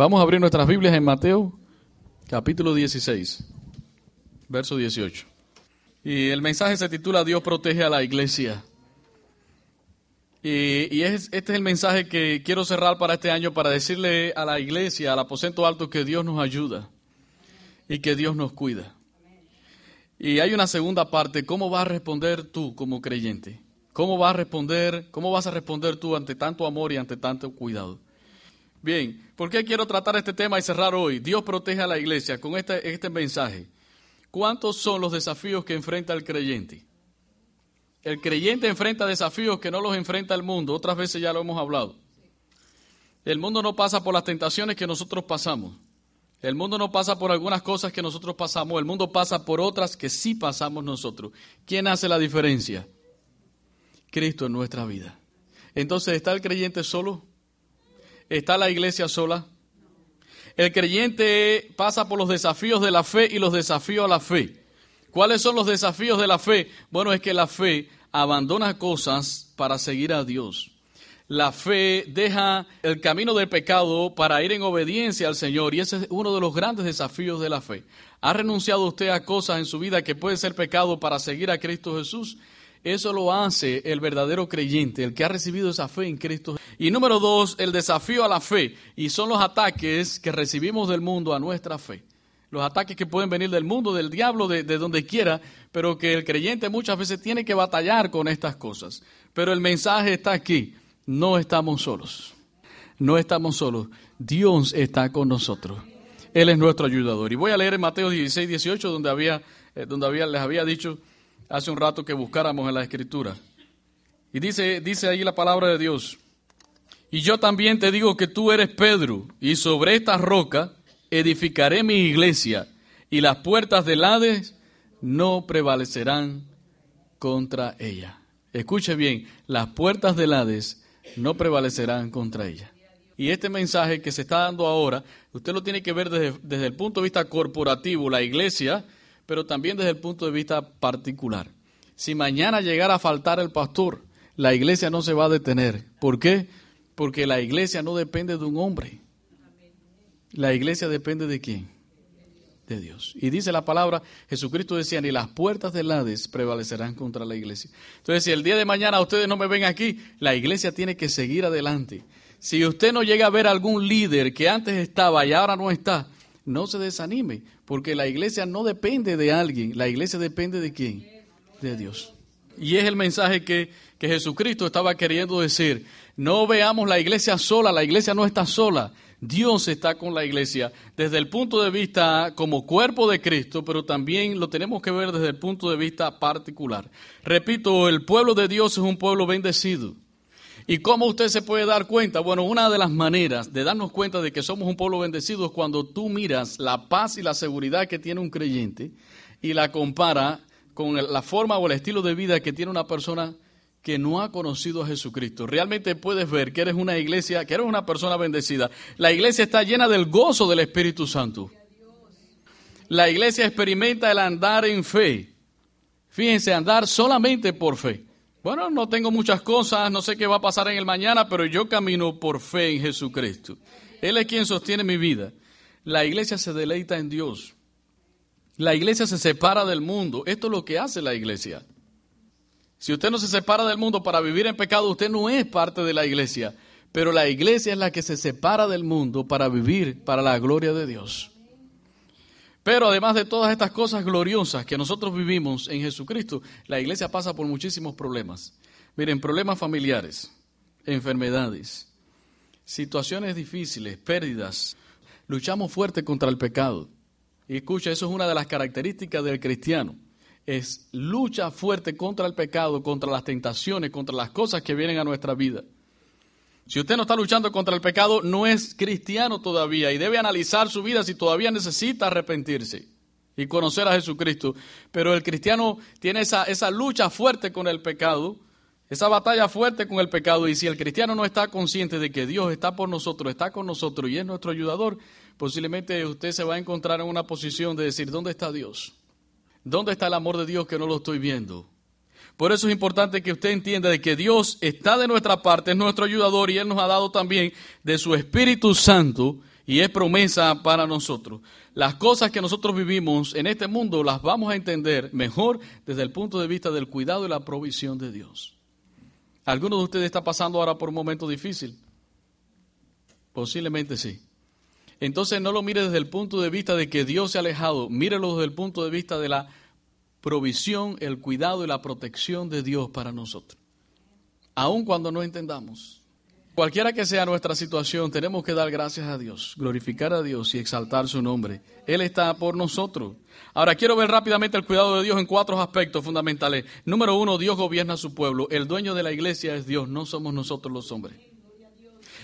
Vamos a abrir nuestras Biblias en Mateo, capítulo 16, verso 18. Y el mensaje se titula Dios protege a la iglesia. Y, es, este es el mensaje que quiero cerrar para este año para decirle a la iglesia, al aposento alto, que Dios nos ayuda y que Dios nos cuida. Y hay una segunda parte, ¿cómo vas a responder tú como creyente? ¿Cómo vas a responder, cómo vas a responder tú ante tanto amor y ante tanto cuidado? Bien, ¿por qué quiero tratar este tema y cerrar hoy? Dios protege a la iglesia con este, este mensaje. ¿Cuántos son los desafíos que enfrenta el creyente? El creyente enfrenta desafíos que no los enfrenta el mundo. Otras veces ya lo hemos hablado. El mundo no pasa por las tentaciones que nosotros pasamos. El mundo no pasa por algunas cosas que nosotros pasamos. El mundo pasa por otras que sí pasamos nosotros. ¿Quién hace la diferencia? Cristo en nuestra vida. Entonces, ¿está el creyente solo? ¿Está la iglesia sola? El creyente pasa por los desafíos de la fe y los desafíos a la fe. ¿Cuáles son los desafíos de la fe? Bueno, es que la fe abandona cosas para seguir a Dios. La fe deja el camino del pecado para ir en obediencia al Señor y ese es uno de los grandes desafíos de la fe. ¿Ha renunciado usted a cosas en su vida que puede ser pecado para seguir a Cristo Jesús? Eso lo hace el verdadero creyente, el que ha recibido esa fe en Cristo. Y número dos, el desafío a la fe. Y son los ataques que recibimos del mundo a nuestra fe los ataques que pueden venir del mundo, del diablo, de, donde quiera, pero que el creyente muchas veces tiene que batallar con estas cosas. Pero el mensaje está aquí, no estamos solos, no estamos solos, Dios está con nosotros, Él es nuestro ayudador. Y voy a leer en Mateo 16, 18, donde, había, eh, donde había, les había dicho hace un rato que buscáramos en la escritura. Y dice, dice ahí la palabra de Dios. Y yo también te digo que tú eres Pedro, y sobre esta roca edificaré mi iglesia y las puertas del Hades no prevalecerán contra ella. Escuche bien, las puertas del Hades no prevalecerán contra ella. Y este mensaje que se está dando ahora, usted lo tiene que ver desde, desde el punto de vista corporativo, la iglesia, pero también desde el punto de vista particular. Si mañana llegara a faltar el pastor, la iglesia no se va a detener. ¿Por qué? Porque la iglesia no depende de un hombre. La iglesia depende de quién? De Dios. Y dice la palabra, Jesucristo decía, ni las puertas del Hades prevalecerán contra la iglesia. Entonces, si el día de mañana ustedes no me ven aquí, la iglesia tiene que seguir adelante. Si usted no llega a ver algún líder que antes estaba y ahora no está, no se desanime, porque la iglesia no depende de alguien, la iglesia depende de quién? De Dios. Y es el mensaje que, que Jesucristo estaba queriendo decir. No veamos la iglesia sola, la iglesia no está sola. Dios está con la iglesia desde el punto de vista como cuerpo de Cristo, pero también lo tenemos que ver desde el punto de vista particular. Repito, el pueblo de Dios es un pueblo bendecido. ¿Y cómo usted se puede dar cuenta? Bueno, una de las maneras de darnos cuenta de que somos un pueblo bendecido es cuando tú miras la paz y la seguridad que tiene un creyente y la compara con la forma o el estilo de vida que tiene una persona que no ha conocido a Jesucristo. Realmente puedes ver que eres una iglesia, que eres una persona bendecida. La iglesia está llena del gozo del Espíritu Santo. La iglesia experimenta el andar en fe. Fíjense, andar solamente por fe. Bueno, no tengo muchas cosas, no sé qué va a pasar en el mañana, pero yo camino por fe en Jesucristo. Él es quien sostiene mi vida. La iglesia se deleita en Dios. La iglesia se separa del mundo. Esto es lo que hace la iglesia. Si usted no se separa del mundo para vivir en pecado, usted no es parte de la iglesia. Pero la iglesia es la que se separa del mundo para vivir para la gloria de Dios. Pero además de todas estas cosas gloriosas que nosotros vivimos en Jesucristo, la iglesia pasa por muchísimos problemas. Miren, problemas familiares, enfermedades, situaciones difíciles, pérdidas. Luchamos fuerte contra el pecado. Y escucha, eso es una de las características del cristiano es lucha fuerte contra el pecado, contra las tentaciones, contra las cosas que vienen a nuestra vida. Si usted no está luchando contra el pecado, no es cristiano todavía y debe analizar su vida si todavía necesita arrepentirse y conocer a Jesucristo. Pero el cristiano tiene esa, esa lucha fuerte con el pecado, esa batalla fuerte con el pecado. Y si el cristiano no está consciente de que Dios está por nosotros, está con nosotros y es nuestro ayudador, posiblemente usted se va a encontrar en una posición de decir, ¿dónde está Dios? ¿Dónde está el amor de Dios que no lo estoy viendo? Por eso es importante que usted entienda de que Dios está de nuestra parte, es nuestro ayudador y Él nos ha dado también de su Espíritu Santo y es promesa para nosotros. Las cosas que nosotros vivimos en este mundo las vamos a entender mejor desde el punto de vista del cuidado y la provisión de Dios. ¿Alguno de ustedes está pasando ahora por un momento difícil? Posiblemente sí. Entonces no lo mire desde el punto de vista de que Dios se ha alejado, mírelo desde el punto de vista de la provisión, el cuidado y la protección de Dios para nosotros. Aun cuando no entendamos. Cualquiera que sea nuestra situación, tenemos que dar gracias a Dios, glorificar a Dios y exaltar su nombre. Él está por nosotros. Ahora quiero ver rápidamente el cuidado de Dios en cuatro aspectos fundamentales. Número uno, Dios gobierna a su pueblo. El dueño de la iglesia es Dios, no somos nosotros los hombres.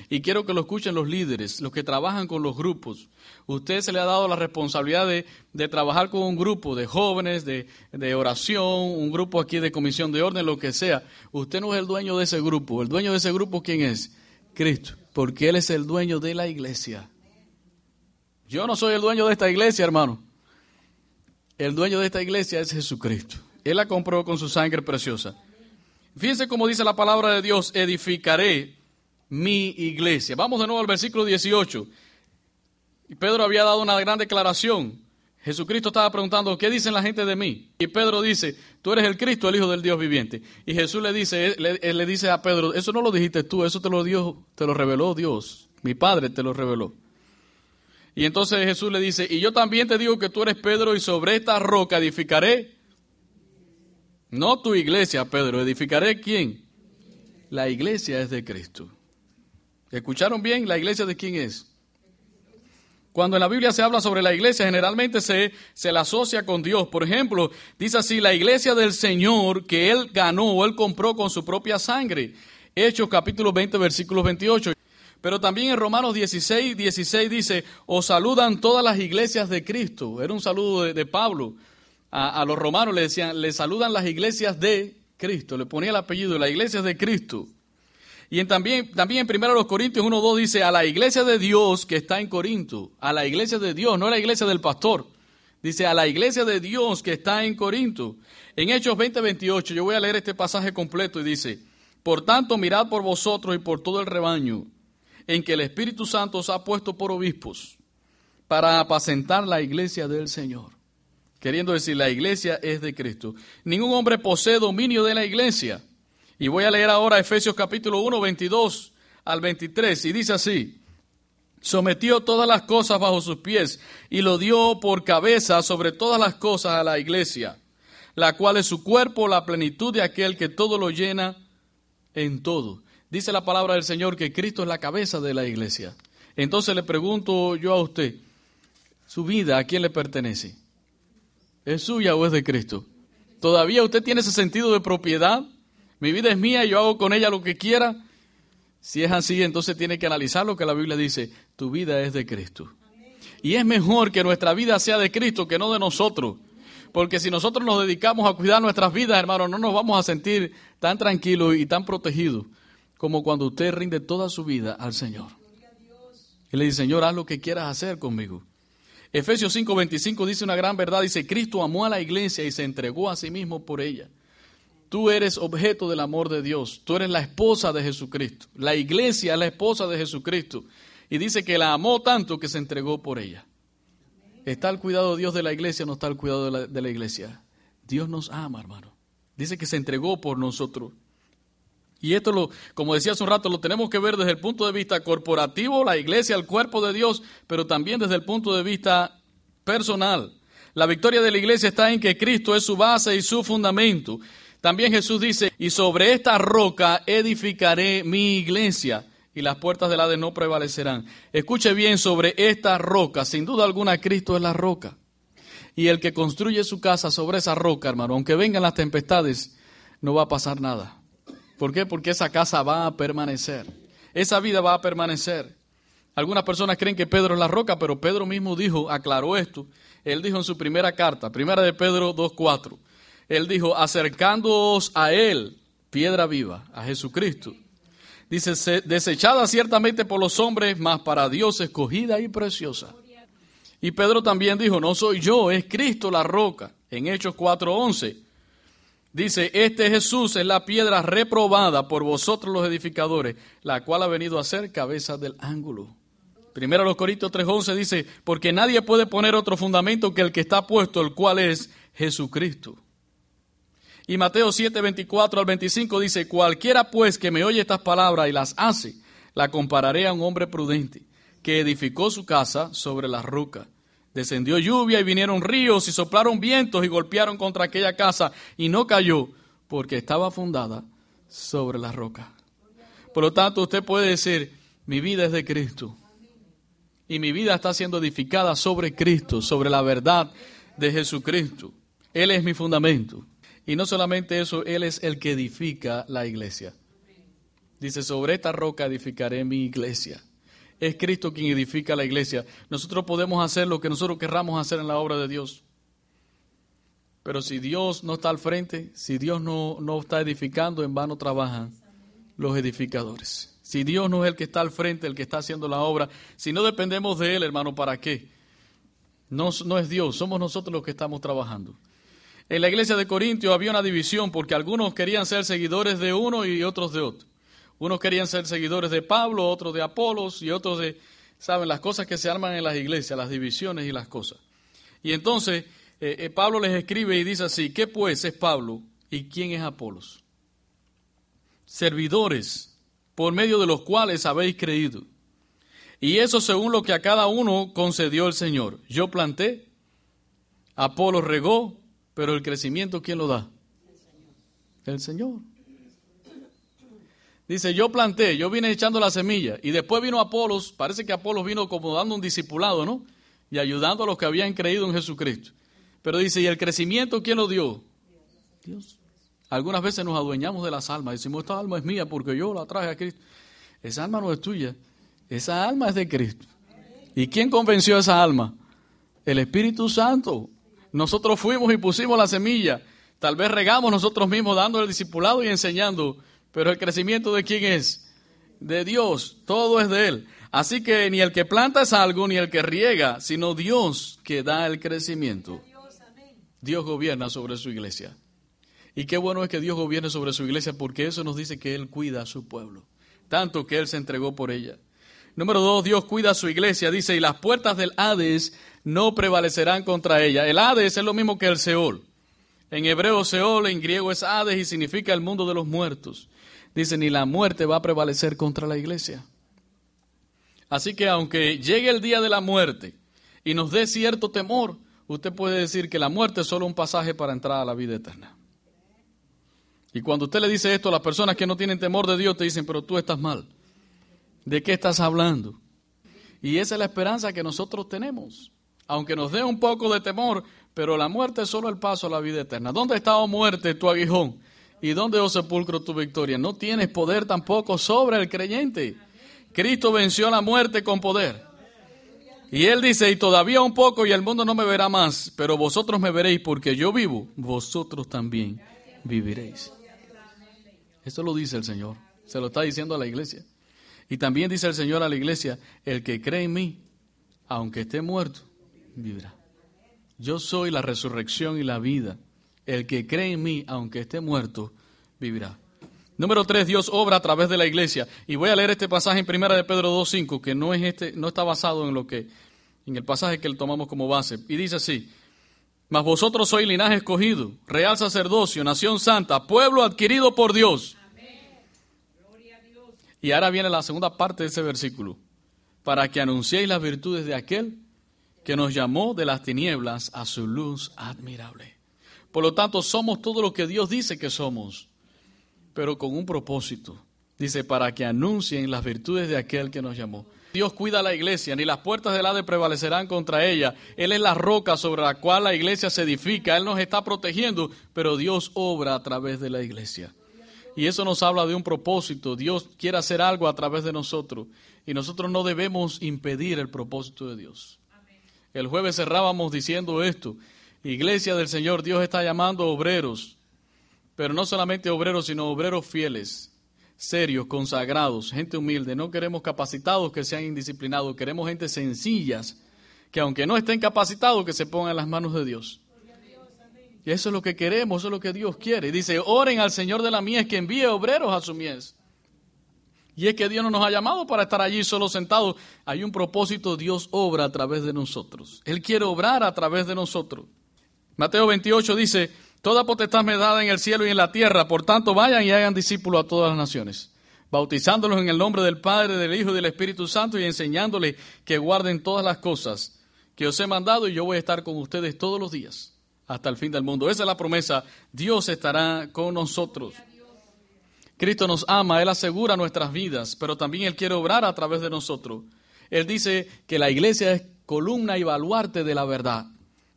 Y quiero que lo escuchen los líderes, los que trabajan con los grupos. Usted se le ha dado la responsabilidad de, trabajar con un grupo de jóvenes, de, de, oración, un grupo aquí de comisión de orden, lo que sea. Usted no es el dueño de ese grupo. El dueño de ese grupo, ¿quién es? Cristo, porque Él es el dueño de la iglesia. Yo no soy el dueño de esta iglesia, hermano. El dueño de esta iglesia es Jesucristo. Él la compró con su sangre preciosa. Fíjense cómo dice la palabra de Dios, edificaré mi iglesia. Vamos de nuevo al versículo 18. Y Pedro había dado una gran declaración. Jesucristo estaba preguntando, ¿qué dicen la gente de mí? Y Pedro dice, tú eres el Cristo, el Hijo del Dios viviente. Y Jesús le dice, le dice a Pedro, eso no lo dijiste tú, eso te lo dio, te lo reveló Dios. Mi Padre te lo reveló. Y entonces Jesús le dice, y yo también te digo que tú eres Pedro y sobre esta roca edificaré, no tu iglesia, Pedro, edificaré quién? La iglesia es de Cristo. ¿Escucharon bien? ¿La iglesia de quién es? Cuando en la Biblia se habla sobre la iglesia, generalmente se, se la asocia con Dios. Por ejemplo, dice así, la iglesia del Señor que Él ganó o Él compró con su propia sangre. Hechos capítulo 20, versículos 28. Pero también en Romanos 16, 16 dice, os saludan todas las iglesias de Cristo. Era un saludo de, Pablo. A, a, los romanos le decían, le saludan las iglesias de Cristo. Le ponía el apellido, las iglesias de Cristo. Y en, también, también en 1 Corintios 1.2 dice, a la iglesia de Dios que está en Corinto, a la iglesia de Dios, no a la iglesia del pastor. Dice, a la iglesia de Dios que está en Corinto. En Hechos 20.28, yo voy a leer este pasaje completo y dice, por tanto, mirad por vosotros y por todo el rebaño, en que el Espíritu Santo os ha puesto por obispos, para apacentar la iglesia del Señor. Queriendo decir, la iglesia es de Cristo. Ningún hombre posee dominio de la iglesia y voy a leer ahora Efesios capítulo 1, 22 al 23, y dice así, sometió todas las cosas bajo sus pies y lo dio por cabeza sobre todas las cosas a la iglesia, la cual es su cuerpo, la plenitud de aquel que todo lo llena en todo. Dice la palabra del Señor que Cristo es la cabeza de la iglesia. Entonces le pregunto yo a usted, ¿su vida a quién le pertenece? ¿Es suya o es de Cristo? ¿Todavía usted tiene ese sentido de propiedad? Mi vida es mía y yo hago con ella lo que quiera. Si es así, entonces tiene que analizar lo que la Biblia dice. Tu vida es de Cristo. Y es mejor que nuestra vida sea de Cristo que no de nosotros. Porque si nosotros nos dedicamos a cuidar nuestras vidas, hermano, no nos vamos a sentir tan tranquilos y tan protegidos como cuando usted rinde toda su vida al Señor. Y le dice, Señor, haz lo que quieras hacer conmigo. Efesios 5:25 dice una gran verdad, dice, Cristo amó a la iglesia y se entregó a sí mismo por ella. Tú eres objeto del amor de Dios. Tú eres la esposa de Jesucristo. La iglesia es la esposa de Jesucristo. Y dice que la amó tanto que se entregó por ella. ¿Está el cuidado de Dios de la iglesia o no está el cuidado de la, iglesia? Dios nos ama, hermano. Dice que se entregó por nosotros. Y esto, lo, como decía hace un rato, lo tenemos que ver desde el punto de vista corporativo, la iglesia, el cuerpo de Dios, pero también desde el punto de vista personal. La victoria de la iglesia está en que Cristo es su base y su fundamento. También Jesús dice, y sobre esta roca edificaré mi iglesia y las puertas del Hades no prevalecerán. Escuche bien sobre esta roca, sin duda alguna Cristo es la roca. Y el que construye su casa sobre esa roca, hermano, aunque vengan las tempestades, no va a pasar nada. ¿Por qué? Porque esa casa va a permanecer. Esa vida va a permanecer. Algunas personas creen que Pedro es la roca, pero Pedro mismo dijo, aclaró esto. Él dijo en su primera carta, primera de Pedro 2.4, él dijo, acercándoos a Él, piedra viva, a Jesucristo. Dice, desechada ciertamente por los hombres, mas para Dios escogida y preciosa. Y Pedro también dijo, no soy yo, es Cristo la roca, en Hechos 4:11. Dice, este Jesús es la piedra reprobada por vosotros los edificadores, la cual ha venido a ser cabeza del ángulo. Primero los Corintios 3:11 dice, porque nadie puede poner otro fundamento que el que está puesto, el cual es Jesucristo. Y Mateo 7:24 al 25 dice, cualquiera pues que me oye estas palabras y las hace, la compararé a un hombre prudente que edificó su casa sobre la roca. Descendió lluvia y vinieron ríos y soplaron vientos y golpearon contra aquella casa y no cayó porque estaba fundada sobre la roca. Por lo tanto, usted puede decir, mi vida es de Cristo. Y mi vida está siendo edificada sobre Cristo, sobre la verdad de Jesucristo. Él es mi fundamento. Y no solamente eso, Él es el que edifica la iglesia. Dice, sobre esta roca edificaré mi iglesia. Es Cristo quien edifica la iglesia. Nosotros podemos hacer lo que nosotros querramos hacer en la obra de Dios. Pero si Dios no está al frente, si Dios no, no está edificando, en vano trabajan los edificadores. Si Dios no es el que está al frente, el que está haciendo la obra, si no dependemos de Él, hermano, ¿para qué? No, no es Dios, somos nosotros los que estamos trabajando. En la iglesia de Corintios había una división porque algunos querían ser seguidores de uno y otros de otro. Unos querían ser seguidores de Pablo, otros de Apolos y otros de, saben, las cosas que se arman en las iglesias, las divisiones y las cosas. Y entonces eh, eh, Pablo les escribe y dice así, ¿qué pues es Pablo y quién es Apolos? Servidores por medio de los cuales habéis creído. Y eso según lo que a cada uno concedió el Señor. Yo planté, Apolos regó, pero el crecimiento ¿quién lo da? El Señor. Dice, yo planté, yo vine echando la semilla y después vino Apolos, parece que Apolos vino como dando un discipulado, ¿no? Y ayudando a los que habían creído en Jesucristo. Pero dice, ¿y el crecimiento quién lo dio? Dios. Algunas veces nos adueñamos de las almas, decimos, esta alma es mía porque yo la traje a Cristo. Esa alma no es tuya, esa alma es de Cristo. ¿Y quién convenció a esa alma? El Espíritu Santo. Nosotros fuimos y pusimos la semilla. Tal vez regamos nosotros mismos dando el discipulado y enseñando pero el crecimiento de quién es? De Dios. Todo es de Él. Así que ni el que planta es algo, ni el que riega, sino Dios que da el crecimiento. Dios gobierna sobre su iglesia. Y qué bueno es que Dios gobierne sobre su iglesia porque eso nos dice que Él cuida a su pueblo. Tanto que Él se entregó por ella. Número dos, Dios cuida a su iglesia. Dice, y las puertas del Hades no prevalecerán contra ella. El Hades es lo mismo que el Seol. En hebreo Seol, en griego es Hades y significa el mundo de los muertos. Dice, ni la muerte va a prevalecer contra la iglesia. Así que aunque llegue el día de la muerte y nos dé cierto temor, usted puede decir que la muerte es solo un pasaje para entrar a la vida eterna. Y cuando usted le dice esto a las personas que no tienen temor de Dios, te dicen, pero tú estás mal. ¿De qué estás hablando? Y esa es la esperanza que nosotros tenemos. Aunque nos dé un poco de temor, pero la muerte es solo el paso a la vida eterna. ¿Dónde está, oh muerte, tu aguijón? ¿Y dónde, oh sepulcro, tu victoria? No tienes poder tampoco sobre el creyente. Cristo venció la muerte con poder. Y él dice, y todavía un poco y el mundo no me verá más, pero vosotros me veréis porque yo vivo, vosotros también viviréis. Eso lo dice el Señor, se lo está diciendo a la iglesia. Y también dice el Señor a la iglesia, el que cree en mí, aunque esté muerto, vivirá. Yo soy la resurrección y la vida. El que cree en mí, aunque esté muerto, vivirá. Número tres, Dios obra a través de la iglesia. Y voy a leer este pasaje en primera de Pedro 2.5, que no, es este, no está basado en lo que, en el pasaje que le tomamos como base. Y dice así, mas vosotros sois linaje escogido, real sacerdocio, nación santa, pueblo adquirido por Dios. Y ahora viene la segunda parte de ese versículo, para que anunciéis las virtudes de aquel que nos llamó de las tinieblas a su luz admirable. Por lo tanto, somos todo lo que Dios dice que somos, pero con un propósito. Dice, para que anuncien las virtudes de aquel que nos llamó. Dios cuida la iglesia, ni las puertas del Hades prevalecerán contra ella. Él es la roca sobre la cual la iglesia se edifica. Él nos está protegiendo, pero Dios obra a través de la iglesia. Y eso nos habla de un propósito. Dios quiere hacer algo a través de nosotros. Y nosotros no debemos impedir el propósito de Dios. El jueves cerrábamos diciendo esto. Iglesia del Señor, Dios está llamando obreros, pero no solamente obreros, sino obreros fieles, serios, consagrados, gente humilde. No queremos capacitados que sean indisciplinados, queremos gente sencillas, que aunque no estén capacitados, que se pongan en las manos de Dios. Y eso es lo que queremos, eso es lo que Dios quiere. Dice, oren al Señor de la mies que envíe obreros a su mies. Y es que Dios no nos ha llamado para estar allí solo sentados. Hay un propósito, Dios obra a través de nosotros. Él quiere obrar a través de nosotros. Mateo 28 dice, Toda potestad me dada en el cielo y en la tierra, por tanto vayan y hagan discípulos a todas las naciones, bautizándolos en el nombre del Padre, del Hijo y del Espíritu Santo y enseñándoles que guarden todas las cosas que os he mandado y yo voy a estar con ustedes todos los días hasta el fin del mundo. Esa es la promesa. Dios estará con nosotros. Cristo nos ama, Él asegura nuestras vidas, pero también Él quiere obrar a través de nosotros. Él dice que la iglesia es columna y baluarte de la verdad.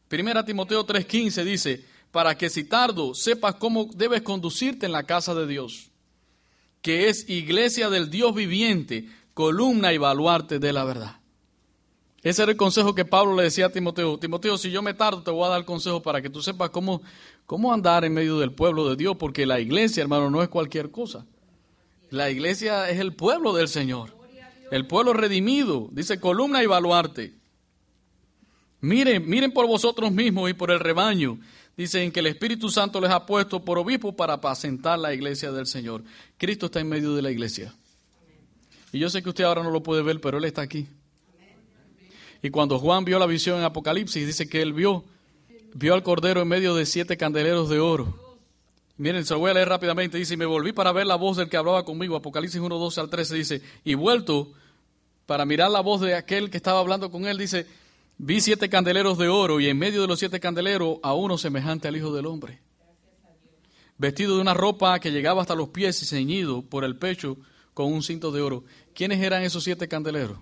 Primera Timoteo 3:15 dice, para que si tardo sepas cómo debes conducirte en la casa de Dios, que es iglesia del Dios viviente, columna y baluarte de la verdad. Ese era el consejo que Pablo le decía a Timoteo. Timoteo, si yo me tardo, te voy a dar consejo para que tú sepas cómo, cómo andar en medio del pueblo de Dios, porque la iglesia, hermano, no es cualquier cosa. La iglesia es el pueblo del Señor, el pueblo redimido, dice columna y baluarte. Miren, miren por vosotros mismos y por el rebaño. Dicen que el Espíritu Santo les ha puesto por obispo para apacentar la iglesia del Señor. Cristo está en medio de la iglesia. Y yo sé que usted ahora no lo puede ver, pero Él está aquí. Y cuando Juan vio la visión en Apocalipsis, dice que él vio, vio al Cordero en medio de siete candeleros de oro. Miren, se lo voy a leer rápidamente. Dice, me volví para ver la voz del que hablaba conmigo. Apocalipsis 1, 12 al 13 dice, y vuelto para mirar la voz de aquel que estaba hablando con él, dice, vi siete candeleros de oro y en medio de los siete candeleros a uno semejante al Hijo del Hombre, vestido de una ropa que llegaba hasta los pies y ceñido por el pecho con un cinto de oro. ¿Quiénes eran esos siete candeleros?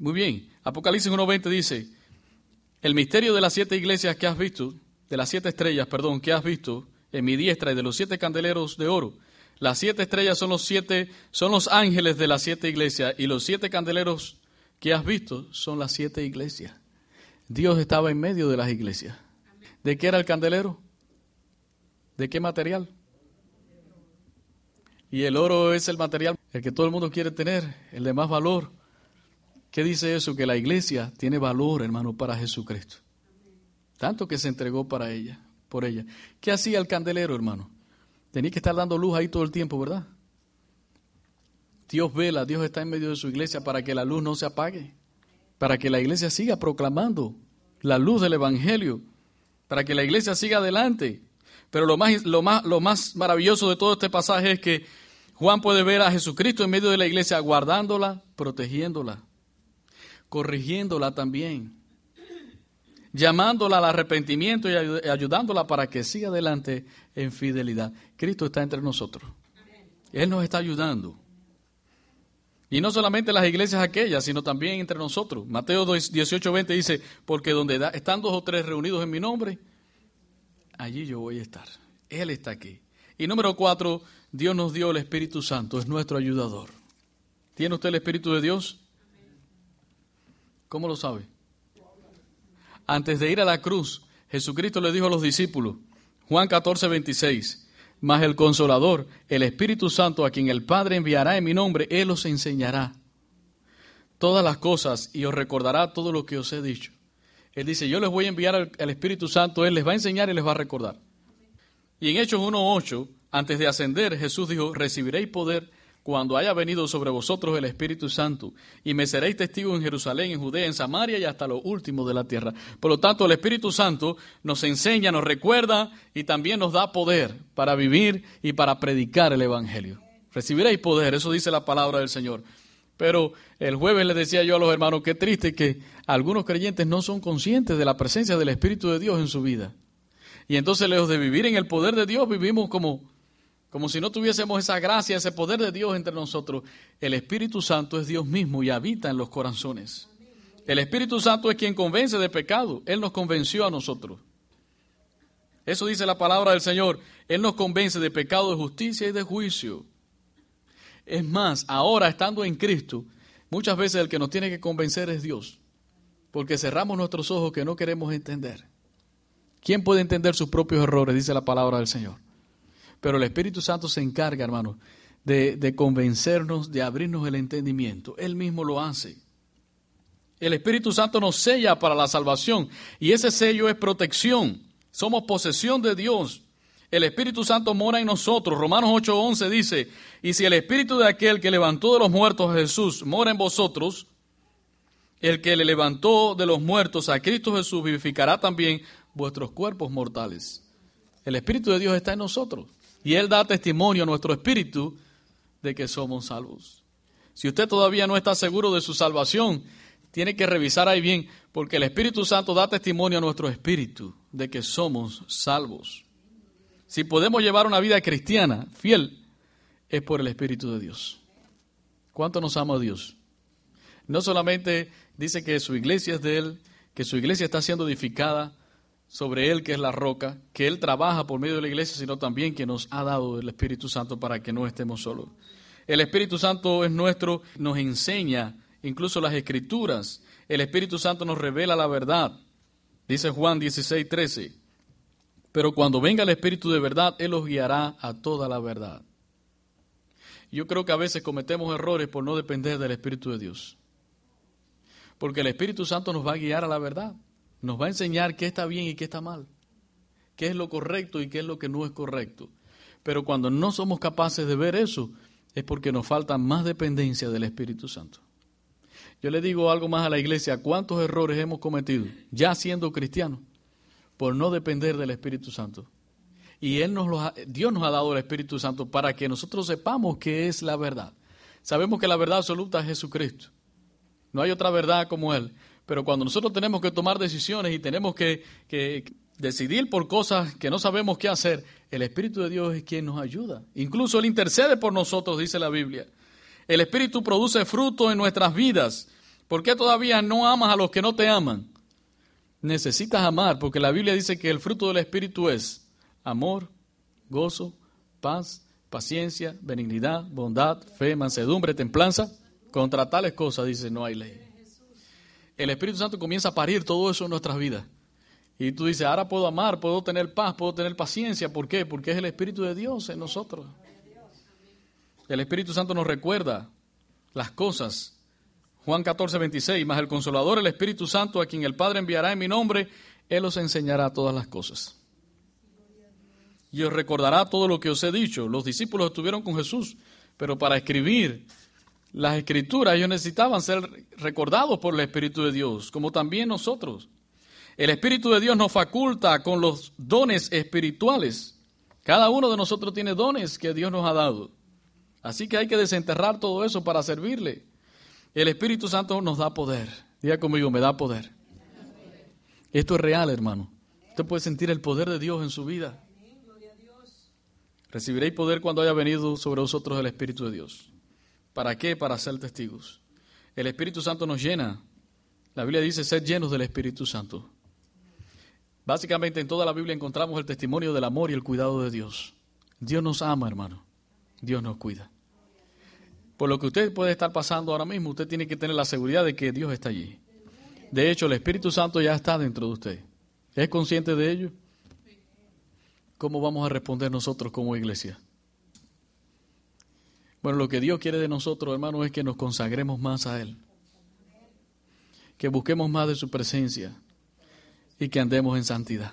Muy bien. Apocalipsis 1.20 dice, el misterio de las siete iglesias que has visto, de las siete estrellas, perdón, que has visto en mi diestra y de los siete candeleros de oro. Las siete estrellas son los siete, son los ángeles de las siete iglesias y los siete candeleros que has visto son las siete iglesias. Dios estaba en medio de las iglesias. ¿De qué era el candelero? ¿De qué material? Y el oro es el material el que todo el mundo quiere tener, el de más valor. ¿Qué dice eso? Que la iglesia tiene valor, hermano, para Jesucristo. Tanto que se entregó para ella, por ella. ¿Qué hacía el candelero, hermano? Tenía que estar dando luz ahí todo el tiempo, ¿verdad? Dios vela, Dios está en medio de su iglesia para que la luz no se apague, para que la iglesia siga proclamando la luz del Evangelio, para que la iglesia siga adelante. Pero lo más, lo más, lo más maravilloso de todo este pasaje es que Juan puede ver a Jesucristo en medio de la iglesia, guardándola, protegiéndola corrigiéndola también, llamándola al arrepentimiento y ayudándola para que siga adelante en fidelidad. Cristo está entre nosotros. Él nos está ayudando. Y no solamente las iglesias aquellas, sino también entre nosotros. Mateo 18, 20 dice, porque donde están dos o tres reunidos en mi nombre, allí yo voy a estar. Él está aquí. Y número cuatro, Dios nos dio el Espíritu Santo, es nuestro ayudador. ¿Tiene usted el Espíritu de Dios? ¿Cómo lo sabe? Antes de ir a la cruz, Jesucristo le dijo a los discípulos, Juan 14, 26, mas el consolador, el Espíritu Santo, a quien el Padre enviará en mi nombre, Él os enseñará todas las cosas y os recordará todo lo que os he dicho. Él dice, yo les voy a enviar al, Espíritu Santo, Él les va a enseñar y les va a recordar. Y en Hechos 1.8, antes de ascender, Jesús dijo, recibiréis poder cuando haya venido sobre vosotros el Espíritu Santo, y me seréis testigos en Jerusalén, en Judea, en Samaria y hasta lo último de la tierra. Por lo tanto, el Espíritu Santo nos enseña, nos recuerda y también nos da poder para vivir y para predicar el Evangelio. Recibiréis poder, eso dice la palabra del Señor. Pero el jueves le decía yo a los hermanos, qué triste que algunos creyentes no son conscientes de la presencia del Espíritu de Dios en su vida. Y entonces, lejos de vivir en el poder de Dios, vivimos como como si no tuviésemos esa gracia, ese poder de Dios entre nosotros. El Espíritu Santo es Dios mismo y habita en los corazones. El Espíritu Santo es quien convence de pecado. Él nos convenció a nosotros. Eso dice la palabra del Señor. Él nos convence de pecado, de justicia y de juicio. Es más, ahora estando en Cristo, muchas veces el que nos tiene que convencer es Dios. Porque cerramos nuestros ojos que no queremos entender. ¿Quién puede entender sus propios errores? Dice la palabra del Señor. Pero el Espíritu Santo se encarga, hermano, de, convencernos, de abrirnos el entendimiento. Él mismo lo hace. El Espíritu Santo nos sella para la salvación y ese sello es protección. Somos posesión de Dios. El Espíritu Santo mora en nosotros. Romanos 8:11 dice, y si el Espíritu de aquel que levantó de los muertos a Jesús mora en vosotros, el que le levantó de los muertos a Cristo Jesús vivificará también vuestros cuerpos mortales. El Espíritu de Dios está en nosotros y Él da testimonio a nuestro espíritu de que somos salvos. Si usted todavía no está seguro de su salvación, tiene que revisar ahí bien, porque el Espíritu Santo da testimonio a nuestro espíritu de que somos salvos. Si podemos llevar una vida cristiana fiel, es por el Espíritu de Dios. ¿Cuánto nos ama Dios? No solamente dice que su iglesia es de Él, que su iglesia está siendo edificada sobre Él, que es la roca, que Él trabaja por medio de la iglesia, sino también que nos ha dado el Espíritu Santo para que no estemos solos. El Espíritu Santo es nuestro, nos enseña incluso las escrituras. El Espíritu Santo nos revela la verdad. Dice Juan 16, 13. Pero cuando venga el Espíritu de verdad, Él os guiará a toda la verdad. Yo creo que a veces cometemos errores por no depender del Espíritu de Dios. Porque el Espíritu Santo nos va a guiar a la verdad. Nos va a enseñar qué está bien y qué está mal. Qué es lo correcto y qué es lo que no es correcto. Pero cuando no somos capaces de ver eso, es porque nos falta más dependencia del Espíritu Santo. Yo le digo algo más a la iglesia, ¿cuántos errores hemos cometido ya siendo cristianos por no depender del Espíritu Santo? Y él nos lo Dios nos ha dado el Espíritu Santo para que nosotros sepamos qué es la verdad. Sabemos que la verdad absoluta es Jesucristo. No hay otra verdad como Él. Pero cuando nosotros tenemos que tomar decisiones y tenemos que, que decidir por cosas que no sabemos qué hacer, el Espíritu de Dios es quien nos ayuda. Incluso Él intercede por nosotros, dice la Biblia. El Espíritu produce fruto en nuestras vidas. ¿Por qué todavía no amas a los que no te aman? Necesitas amar, porque la Biblia dice que el fruto del Espíritu es amor, gozo, paz, paciencia, benignidad, bondad, fe, mansedumbre, templanza. Contra tales cosas, dice, no hay ley. El Espíritu Santo comienza a parir todo eso en nuestras vidas. Y tú dices, ahora puedo amar, puedo tener paz, puedo tener paciencia. ¿Por qué? Porque es el Espíritu de Dios en nosotros. El Espíritu Santo nos recuerda las cosas. Juan 14, 26, más el consolador, el Espíritu Santo, a quien el Padre enviará en mi nombre, Él os enseñará todas las cosas. Y os recordará todo lo que os he dicho. Los discípulos estuvieron con Jesús, pero para escribir las escrituras ellos necesitaban ser recordados por el Espíritu de Dios, como también nosotros. El Espíritu de Dios nos faculta con los dones espirituales. Cada uno de nosotros tiene dones que Dios nos ha dado. Así que hay que desenterrar todo eso para servirle. El Espíritu Santo nos da poder. Diga conmigo, me da poder. Esto es real, hermano. Usted puede sentir el poder de Dios en su vida. Recibiréis poder cuando haya venido sobre vosotros el Espíritu de Dios. ¿Para qué? Para ser testigos. El Espíritu Santo nos llena. La Biblia dice ser llenos del Espíritu Santo. Básicamente en toda la Biblia encontramos el testimonio del amor y el cuidado de Dios. Dios nos ama, hermano. Dios nos cuida. Por lo que usted puede estar pasando ahora mismo, usted tiene que tener la seguridad de que Dios está allí. De hecho, el Espíritu Santo ya está dentro de usted. ¿Es consciente de ello? ¿Cómo vamos a responder nosotros como iglesia? Bueno, lo que Dios quiere de nosotros, hermano, es que nos consagremos más a Él. Que busquemos más de su presencia y que andemos en santidad.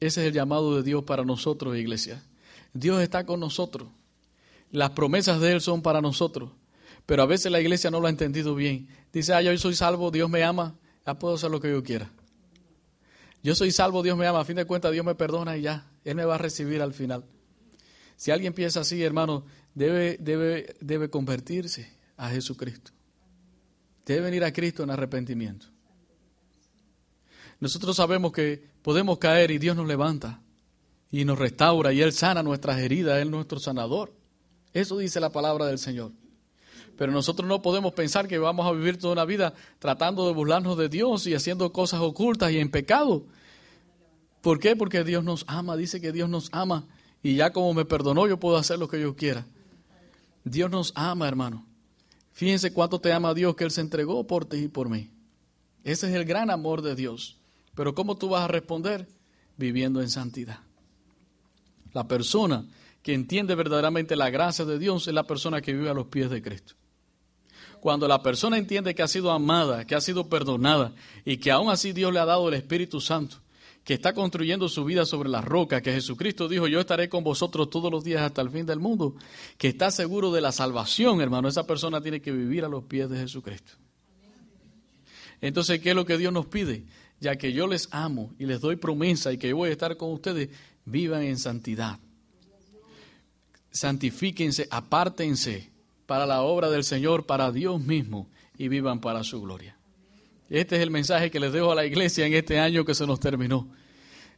Ese es el llamado de Dios para nosotros, iglesia. Dios está con nosotros. Las promesas de Él son para nosotros. Pero a veces la iglesia no lo ha entendido bien. Dice, ah, yo soy salvo, Dios me ama, ya puedo hacer lo que yo quiera. Yo soy salvo, Dios me ama, a fin de cuentas Dios me perdona y ya, Él me va a recibir al final. Si alguien piensa así, hermano, debe, debe, debe convertirse a Jesucristo. Debe venir a Cristo en arrepentimiento. Nosotros sabemos que podemos caer y Dios nos levanta y nos restaura y Él sana nuestras heridas, Él es nuestro sanador. Eso dice la palabra del Señor. Pero nosotros no podemos pensar que vamos a vivir toda una vida tratando de burlarnos de Dios y haciendo cosas ocultas y en pecado. ¿Por qué? Porque Dios nos ama, dice que Dios nos ama y ya como me perdonó yo puedo hacer lo que yo quiera. Dios nos ama, hermano. Fíjense cuánto te ama Dios que Él se entregó por ti y por mí. Ese es el gran amor de Dios. Pero ¿cómo tú vas a responder? Viviendo en santidad. La persona que entiende verdaderamente la gracia de Dios es la persona que vive a los pies de Cristo. Cuando la persona entiende que ha sido amada, que ha sido perdonada y que aún así Dios le ha dado el Espíritu Santo, que está construyendo su vida sobre la roca, que Jesucristo dijo, yo estaré con vosotros todos los días hasta el fin del mundo, que está seguro de la salvación, hermano, esa persona tiene que vivir a los pies de Jesucristo. Entonces, ¿qué es lo que Dios nos pide? Ya que yo les amo y les doy promesa y que yo voy a estar con ustedes, vivan en santidad. Santifíquense, apártense para la obra del Señor, para Dios mismo, y vivan para su gloria. Este es el mensaje que les dejo a la iglesia en este año que se nos terminó.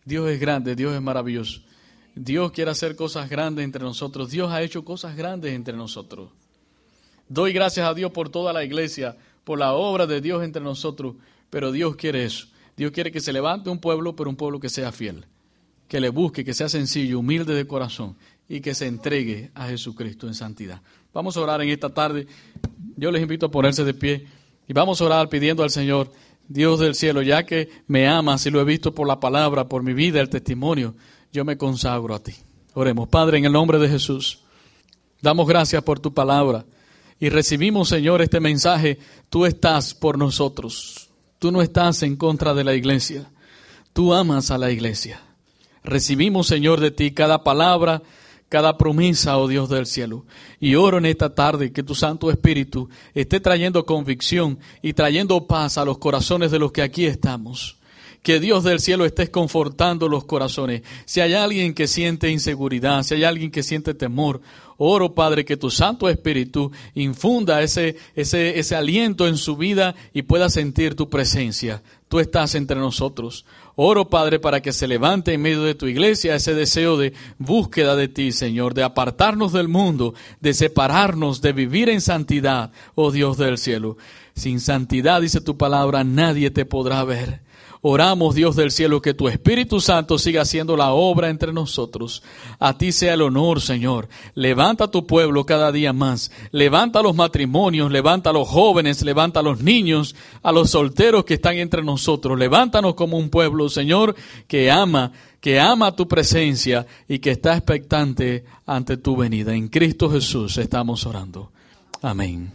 Dios es grande, Dios es maravilloso. Dios quiere hacer cosas grandes entre nosotros. Dios ha hecho cosas grandes entre nosotros. Doy gracias a Dios por toda la iglesia, por la obra de Dios entre nosotros, pero Dios quiere eso. Dios quiere que se levante un pueblo, pero un pueblo que sea fiel, que le busque, que sea sencillo, humilde de corazón y que se entregue a Jesucristo en santidad. Vamos a orar en esta tarde. Yo les invito a ponerse de pie y vamos a orar pidiendo al Señor Dios del cielo, ya que me amas y lo he visto por la palabra, por mi vida, el testimonio, yo me consagro a ti. Oremos, Padre, en el nombre de Jesús. Damos gracias por tu palabra y recibimos, Señor, este mensaje. Tú estás por nosotros. Tú no estás en contra de la iglesia. Tú amas a la iglesia. Recibimos, Señor, de ti cada palabra cada promesa, oh Dios del cielo. Y oro en esta tarde que tu Santo Espíritu esté trayendo convicción y trayendo paz a los corazones de los que aquí estamos. Que Dios del cielo esté confortando los corazones. Si hay alguien que siente inseguridad, si hay alguien que siente temor, oro, Padre, que tu Santo Espíritu infunda ese, ese, ese aliento en su vida y pueda sentir tu presencia. Tú estás entre nosotros. Oro, Padre, para que se levante en medio de tu iglesia ese deseo de búsqueda de ti, Señor, de apartarnos del mundo, de separarnos, de vivir en santidad, oh Dios del cielo. Sin santidad, dice tu palabra, nadie te podrá ver. Oramos, Dios del cielo, que tu Espíritu Santo siga haciendo la obra entre nosotros. A ti sea el honor, Señor. Levanta tu pueblo cada día más. Levanta los matrimonios, levanta a los jóvenes, levanta a los niños, a los solteros que están entre nosotros. Levántanos como un pueblo, Señor, que ama, que ama tu presencia y que está expectante ante tu venida. En Cristo Jesús estamos orando. Amén.